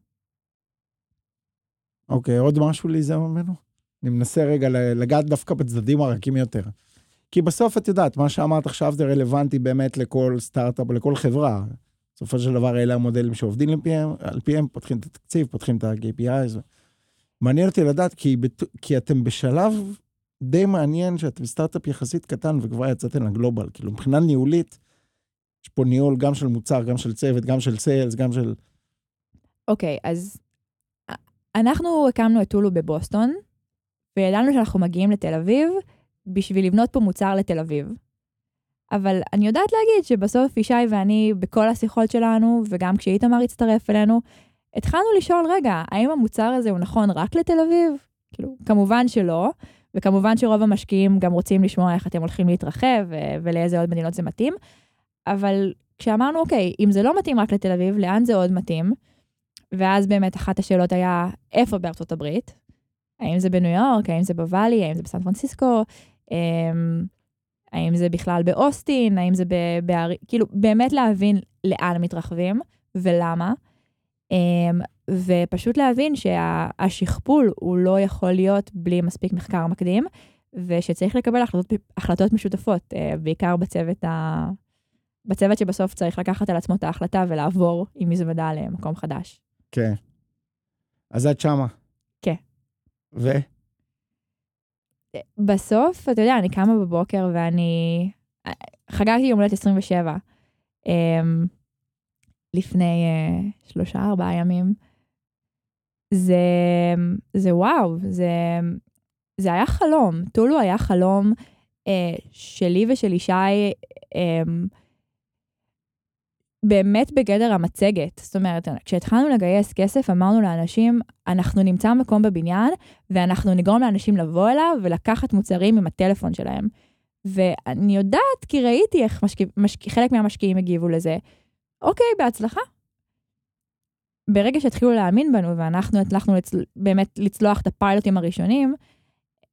אוקיי, עוד משהו להיזהר ממנו? אני מנסה רגע לגעת דווקא בצדדים הרכים יותר. כי בסוף את יודעת, מה שאמרת עכשיו זה רלוונטי באמת לכל סטארט-אפ, לכל חברה. בסופו של דבר אלה המודלים שעובדים על פיהם, על פיהם פותחים את התקציב, פותחים את ה-KPIs. מעניין אותי לדעת, כי, כי אתם בשלב די מעניין שאתם סטארט-אפ יחסית קטן וכבר יצאתם לגלובל. כאילו, מבחינה ניהולית, יש פה ניהול גם של מוצר, גם של צוות, גם של סיילס, גם של... אוקיי, okay, אז אנחנו הקמנו את טולו בבוסטון, וידענו שאנחנו מגיעים לתל אביב בשביל לבנות פה מוצר לתל אביב. אבל אני יודעת להגיד שבסוף ישי ואני, בכל השיחות שלנו, וגם כשאיתמר הצטרף אלינו, התחלנו לשאול, רגע, האם המוצר הזה הוא נכון רק לתל אביב? כאילו, כמובן שלא, וכמובן שרוב המשקיעים גם רוצים לשמוע איך אתם הולכים להתרחב ולאיזה עוד מדינות זה מתאים, אבל כשאמרנו, אוקיי, אם זה לא מתאים רק לתל אביב, לאן זה עוד מתאים? ואז באמת אחת השאלות היה, איפה בארצות הברית? האם זה בניו יורק, האם זה בוואלי, האם זה בסן פרנסיסקו? אמ, האם זה בכלל באוסטין, האם זה בערים, כאילו, באמת להבין לאן מתרחבים ולמה. אמ, ופשוט להבין שהשכפול הוא לא יכול להיות בלי מספיק מחקר מקדים, ושצריך לקבל החלטות, החלטות משותפות, אה, בעיקר בצוות, ה... בצוות שבסוף צריך לקחת על עצמו את ההחלטה ולעבור עם מזוודה למקום חדש. כן. אז את שמה. כן. ו? בסוף, אתה יודע, אני קמה בבוקר ואני... חגגתי יום הולדת 27 um, לפני uh, שלושה, ארבעה ימים. זה, זה וואו, זה, זה היה חלום. טולו היה חלום uh, שלי ושל ישי, um, באמת בגדר המצגת. זאת אומרת, כשהתחלנו לגייס כסף, אמרנו לאנשים, אנחנו נמצא מקום בבניין, ואנחנו נגרום לאנשים לבוא אליו ולקחת מוצרים עם הטלפון שלהם. ואני יודעת, כי ראיתי איך משק... משק... חלק מהמשקיעים הגיבו לזה. אוקיי, בהצלחה. ברגע שהתחילו להאמין בנו, ואנחנו הצלחנו לצ... באמת לצלוח את הפיילוטים הראשונים,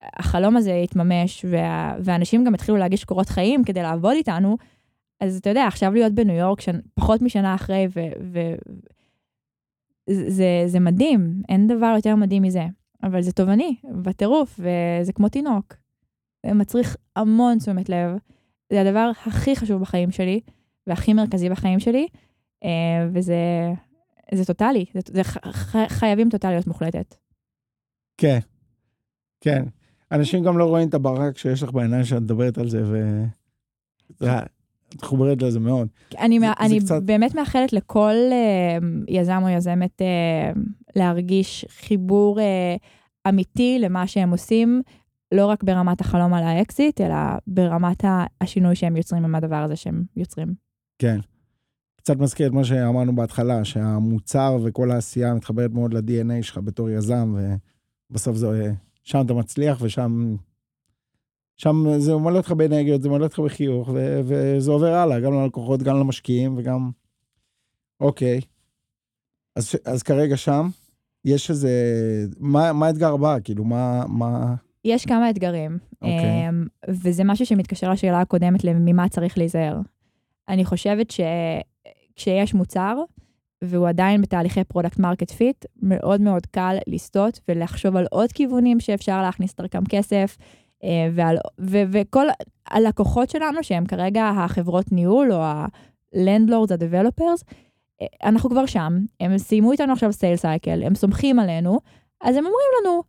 החלום הזה התממש, וה... ואנשים גם התחילו להגיש קורות חיים כדי לעבוד איתנו, אז אתה יודע, עכשיו להיות בניו יורק, שנ... פחות משנה אחרי, ו... ו... זה, זה מדהים, אין דבר יותר מדהים מזה. אבל זה תובעני, בטירוף, וזה כמו תינוק. זה מצריך המון תשומת לב. זה הדבר הכי חשוב בחיים שלי, והכי מרכזי בחיים שלי, אה, וזה זה טוטאלי, זה, זה ח, חייבים טוטאליות מוחלטת. כן, כן. אנשים גם לא רואים את הברק שיש לך בעיניים שאת מדברת על זה, ו... את מחוברת לזה מאוד. אני, זה, אני זה קצת... באמת מאחלת לכל uh, יזם או יזמת uh, להרגיש חיבור uh, אמיתי למה שהם עושים, לא רק ברמת החלום על האקזיט, אלא ברמת השינוי שהם יוצרים עם הדבר הזה שהם יוצרים. כן. קצת מזכיר את מה שאמרנו בהתחלה, שהמוצר וכל העשייה מתחברת מאוד ל-DNA שלך בתור יזם, ובסוף זה, שם אתה מצליח ושם שם זה מלא אותך באנרגיות, זה מלא אותך בחיוך, ו- וזה עובר הלאה, גם ללקוחות, גם למשקיעים, וגם... אוקיי. אז, אז כרגע שם, יש איזה... מה, מה האתגר הבא? כאילו, מה... מה... יש כמה אתגרים, אוקיי. אמ, וזה משהו שמתקשר לשאלה הקודמת, ממה צריך להיזהר. אני חושבת שכשיש מוצר, והוא עדיין בתהליכי product market fit, מאוד מאוד קל לסטות ולחשוב על עוד כיוונים שאפשר להכניס דרכם כסף, אה, ועל, ו, וכל הלקוחות שלנו, שהם כרגע החברות ניהול או ה-Landlords, ה-Developers, אה, אנחנו כבר שם, הם סיימו איתנו עכשיו סייל סייקל, הם סומכים עלינו, אז הם אומרים לנו,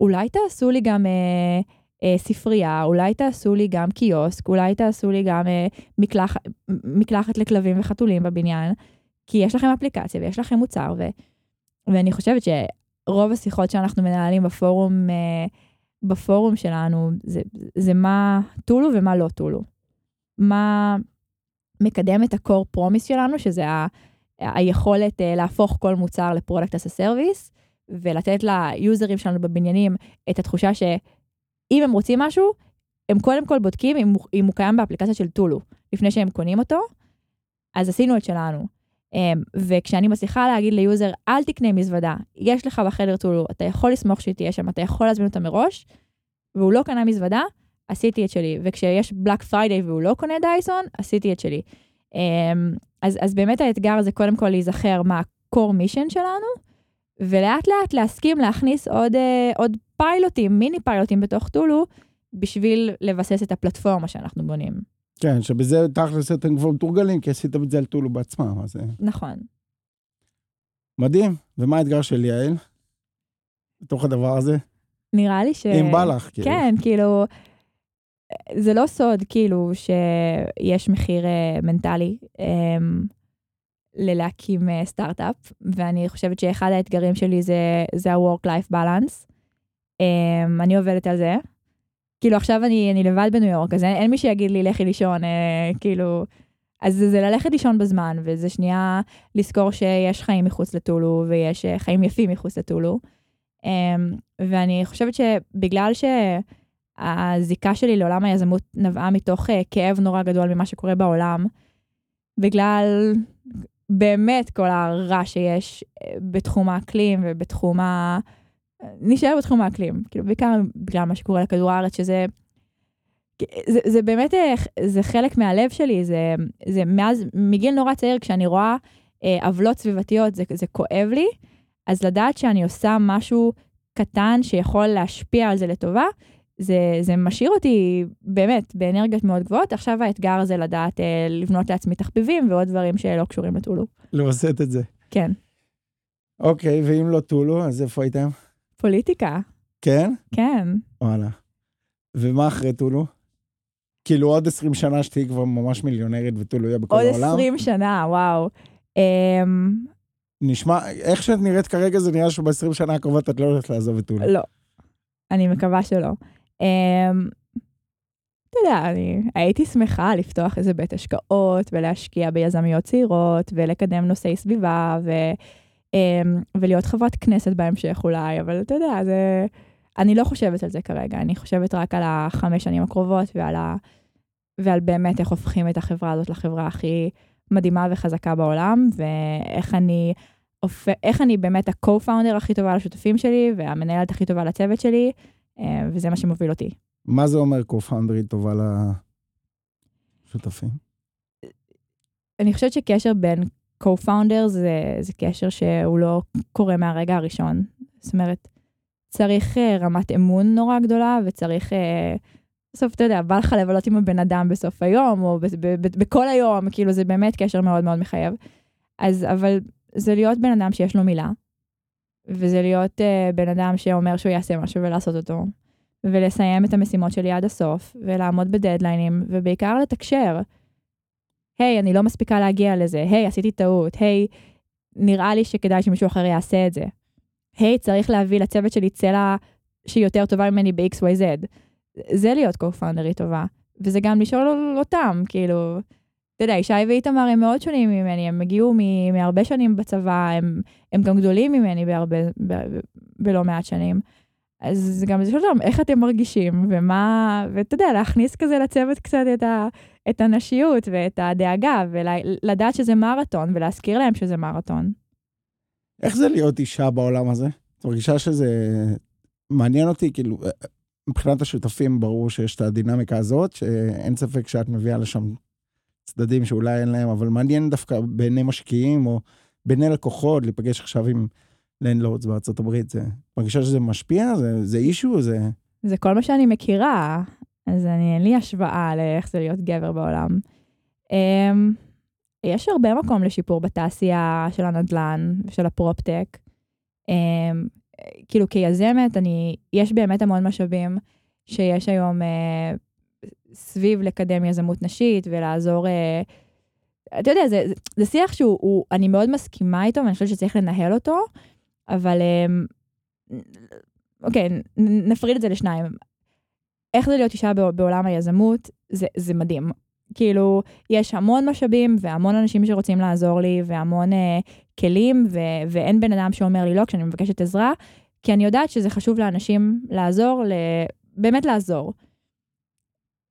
אולי תעשו לי גם אה, אה, ספרייה, אולי תעשו לי גם קיוסק, אולי תעשו לי גם אה, מקלח, מקלחת לכלבים וחתולים בבניין, כי יש לכם אפליקציה ויש לכם מוצר, ו, ואני חושבת שרוב השיחות שאנחנו מנהלים בפורום, אה, בפורום שלנו, זה, זה מה טולו ומה לא טולו. מה, מקדם את ה-core promise שלנו, שזה ה- היכולת uh, להפוך כל מוצר ל product as a service, ולתת ל users שלנו בבניינים את התחושה שאם הם רוצים משהו, הם קודם כל בודקים אם, הוא- אם הוא קיים באפליקציה של טולו, לפני שהם קונים אותו, אז עשינו את שלנו. Um, וכשאני מצליחה להגיד ל user, אל תקנה מזוודה, יש לך בחדר טולו, אתה יכול לסמוך שהיא תהיה שם, אתה יכול להזמין אותה מראש, והוא לא קנה מזוודה, עשיתי את שלי. וכשיש Black Friday והוא לא קונה דייסון, עשיתי את שלי. Um, אז, אז באמת האתגר זה קודם כל להיזכר מה ה-core mission שלנו, ולאט לאט להסכים להכניס עוד, uh, עוד פיילוטים, מיני פיילוטים בתוך טולו, בשביל לבסס את הפלטפורמה שאנחנו בונים. כן, שבזה תכלס אתם כבר מתורגלים, כי עשיתם את זה על טולו בעצמם, אז זה נכון. מדהים. ומה האתגר של יעל? בתוך הדבר הזה? נראה לי ש... אם בא לך, כאילו. כן, כאילו, זה לא סוד, כאילו, שיש מחיר אה, מנטלי אמ, ללהקים אה, סטארט-אפ, ואני חושבת שאחד האתגרים שלי זה, זה ה-work-life balance. אמ, אני עובדת על זה. כאילו, עכשיו אני, אני לבד בניו יורק, אז אין, אין מי שיגיד לי, לכי לישון, אה, כאילו... אז זה, זה ללכת לישון בזמן, וזה שנייה לזכור שיש חיים מחוץ לטולו, ויש אה, חיים יפים מחוץ לטולו. Um, ואני חושבת שבגלל שהזיקה שלי לעולם היזמות נבעה מתוך uh, כאב נורא גדול ממה שקורה בעולם, בגלל באמת כל הרע שיש uh, בתחום האקלים ובתחום ה... נשאר בתחום האקלים, כאילו בעיקר בגלל מה שקורה לכדור הארץ, שזה... זה, זה באמת, אה, זה חלק מהלב שלי, זה, זה מאז, מגיל נורא צעיר, כשאני רואה אה, עוולות סביבתיות, זה, זה כואב לי. אז לדעת שאני עושה משהו קטן שיכול להשפיע על זה לטובה, זה, זה משאיר אותי באמת באנרגיות מאוד גבוהות. עכשיו האתגר זה לדעת אה, לבנות לעצמי תחביבים ועוד דברים שלא קשורים לטולו. לווסת את זה. כן. אוקיי, ואם לא טולו, אז איפה הייתם? פוליטיקה, כן? כן. וואלה. ומה אחרי טולו? כאילו עוד 20 שנה שתהיי כבר ממש מיליונרית וטולו יהיה בכל עוד העולם? 20 שנה, וואו. אמ, נשמע, איך שאת נראית כרגע, זה נראה שב-20 שנה הקרובות את לא הולכת לעזוב את טולו. לא. אני מקווה שלא. אמ, אתה יודע, אני הייתי שמחה לפתוח איזה בית השקעות ולהשקיע ביזמיות צעירות ולקדם נושאי סביבה ו, אמ, ולהיות חברת כנסת בהמשך אולי, אבל אתה יודע, זה... אני לא חושבת על זה כרגע, אני חושבת רק על החמש שנים הקרובות ועל, ה, ועל באמת איך הופכים את החברה הזאת לחברה הכי מדהימה וחזקה בעולם, ואיך אני. איך אני באמת ה-co-founder הכי טובה לשותפים שלי והמנהלת הכי טובה לצוות שלי, וזה מה שמוביל אותי. מה זה אומר קו-פאונדרית טובה לשותפים? אני חושבת שקשר בין co-founder זה, זה קשר שהוא לא קורה מהרגע הראשון. זאת אומרת, צריך uh, רמת אמון נורא גדולה, וצריך, uh, בסוף, אתה יודע, בא לך לבלות עם הבן אדם בסוף היום, או בכל היום, כאילו זה באמת קשר מאוד מאוד מחייב. אז, אבל זה להיות בן אדם שיש לו מילה, וזה להיות uh, בן אדם שאומר שהוא יעשה משהו ולעשות אותו, ולסיים את המשימות שלי עד הסוף, ולעמוד בדדליינים, ובעיקר לתקשר. היי, hey, אני לא מספיקה להגיע לזה, היי, hey, עשיתי טעות, היי, hey, נראה לי שכדאי שמישהו אחר יעשה את זה. היי, hey, צריך להביא לצוות שלי צלע שהיא יותר טובה ממני ב-XYZ. זה להיות co-founderית טובה, וזה גם לשאול אותם, כאילו, אתה יודע, ישי ואיתמר הם מאוד שונים ממני, הם הגיעו מהרבה שנים בצבא, הם, הם גם גדולים ממני בהרבה, ב- ב- בלא מעט שנים. אז גם לשאול אותם איך אתם מרגישים, ומה, ואתה יודע, להכניס כזה לצוות קצת את, ה, את הנשיות ואת הדאגה, ולדעת שזה מרתון, ולהזכיר להם שזה מרתון. איך זה להיות אישה בעולם הזה? את מרגישה שזה מעניין אותי, כאילו, מבחינת השותפים ברור שיש את הדינמיקה הזאת, שאין ספק שאת מביאה לשם צדדים שאולי אין להם, אבל מעניין דווקא בעיני משקיעים או בעיני לקוחות, להיפגש עכשיו עם לנדלורדס בארצות הברית, זה מרגישה שזה משפיע? זה, זה אישו? זה... זה כל מה שאני מכירה, אז אני, אין לי השוואה לאיך זה להיות גבר בעולם. Um, יש הרבה מקום לשיפור בתעשייה של הנדל"ן ושל הפרופטק. Um, כאילו כיזמת, אני, יש באמת המון משאבים שיש היום uh, סביב לקדם יזמות נשית ולעזור, uh, אתה יודע, זה, זה, זה שיח שהוא, הוא, אני מאוד מסכימה איתו ואני חושבת שצריך לנהל אותו, אבל um, אוקיי, נפריד את זה לשניים. איך זה להיות אישה בעולם היזמות, זה, זה מדהים. כאילו, יש המון משאבים והמון אנשים שרוצים לעזור לי והמון אה, כלים, ו- ואין בן אדם שאומר לי לא כשאני מבקשת עזרה, כי אני יודעת שזה חשוב לאנשים לעזור, באמת לעזור.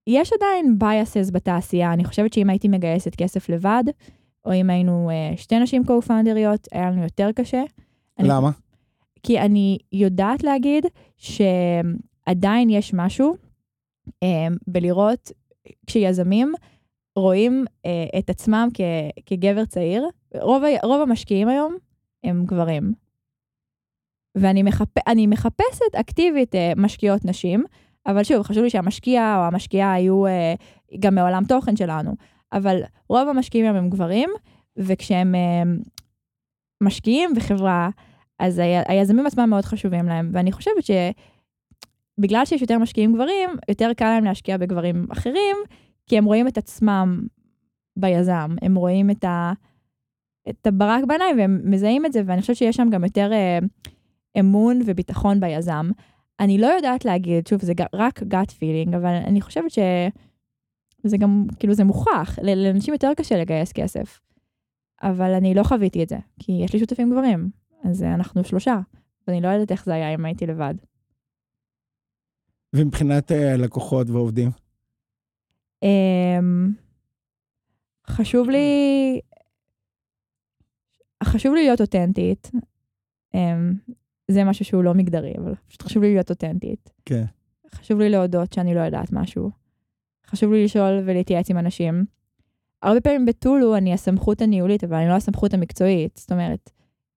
יש עדיין biases בתעשייה, אני חושבת שאם הייתי מגייסת כסף לבד, או אם היינו אה, שתי נשים co-founderיות, היה לנו יותר קשה. אני- למה? כי אני יודעת להגיד שעדיין יש משהו אה, בלראות כשיזמים רואים אה, את עצמם כ, כגבר צעיר. רוב, רוב המשקיעים היום הם גברים. ואני מחפ, אני מחפשת אקטיבית אה, משקיעות נשים, אבל שוב, חשוב לי שהמשקיע או המשקיעה היו אה, גם מעולם תוכן שלנו. אבל רוב המשקיעים היום הם גברים, וכשהם אה, משקיעים בחברה, אז היזמים עצמם מאוד חשובים להם, ואני חושבת שבגלל שיש יותר משקיעים גברים, יותר קל להם להשקיע בגברים אחרים, כי הם רואים את עצמם ביזם, הם רואים את, ה, את הברק בעיניים והם מזהים את זה, ואני חושבת שיש שם גם יותר אה, אמון וביטחון ביזם. אני לא יודעת להגיד, שוב, זה רק gut feeling, אבל אני חושבת שזה גם, כאילו זה מוכח, לאנשים יותר קשה לגייס כסף. אבל אני לא חוויתי את זה, כי יש לי שותפים גברים, אז אה, אנחנו שלושה, ואני לא יודעת איך זה היה אם הייתי לבד. ומבחינת אה, לקוחות ועובדים? אמ, חשוב לי, חשוב לי להיות אותנטית. זה משהו שהוא לא מגדרי, אבל פשוט חשוב לי להיות אותנטית. כן. חשוב לי להודות שאני לא יודעת משהו. חשוב לי לשאול ולהתייעץ עם אנשים. הרבה פעמים בטולו אני הסמכות הניהולית, אבל אני לא הסמכות המקצועית. זאת אומרת,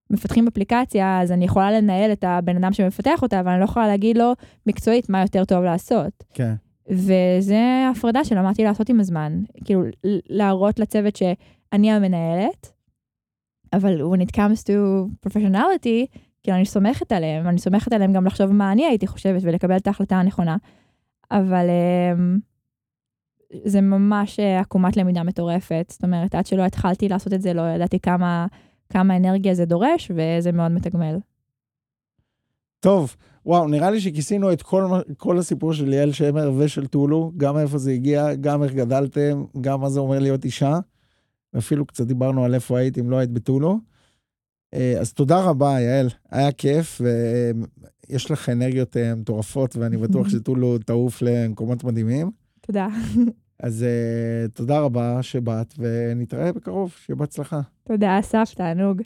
מפתחים אפליקציה, אז אני יכולה לנהל את הבן אדם שמפתח אותה, אבל אני לא יכולה להגיד לו מקצועית מה יותר טוב לעשות. כן. וזה הפרדה שלמדתי לעשות עם הזמן. כאילו, להראות לצוות שאני המנהלת, אבל when it comes to professionality, כאילו, אני סומכת עליהם, ואני סומכת עליהם גם לחשוב מה אני הייתי חושבת ולקבל את ההחלטה הנכונה. אבל אמ, זה ממש אה, עקומת למידה מטורפת. זאת אומרת, עד שלא התחלתי לעשות את זה, לא ידעתי כמה, כמה אנרגיה זה דורש, וזה מאוד מתגמל. טוב, וואו, נראה לי שכיסינו את כל, כל הסיפור של ליאל שמר ושל טולו, גם מאיפה זה הגיע, גם איך גדלתם, גם מה זה אומר להיות אישה. ואפילו קצת דיברנו על איפה היית אם לא היית בטולו. אה, אז תודה רבה, יעל, היה כיף, ויש לך אנרגיות אה, מטורפות, ואני בטוח [LAUGHS] שטולו תעוף למקומות מדהימים. תודה. אז אה, תודה רבה שבאת, ונתראה בקרוב, שיהיה בהצלחה. תודה, אסף, תענוג.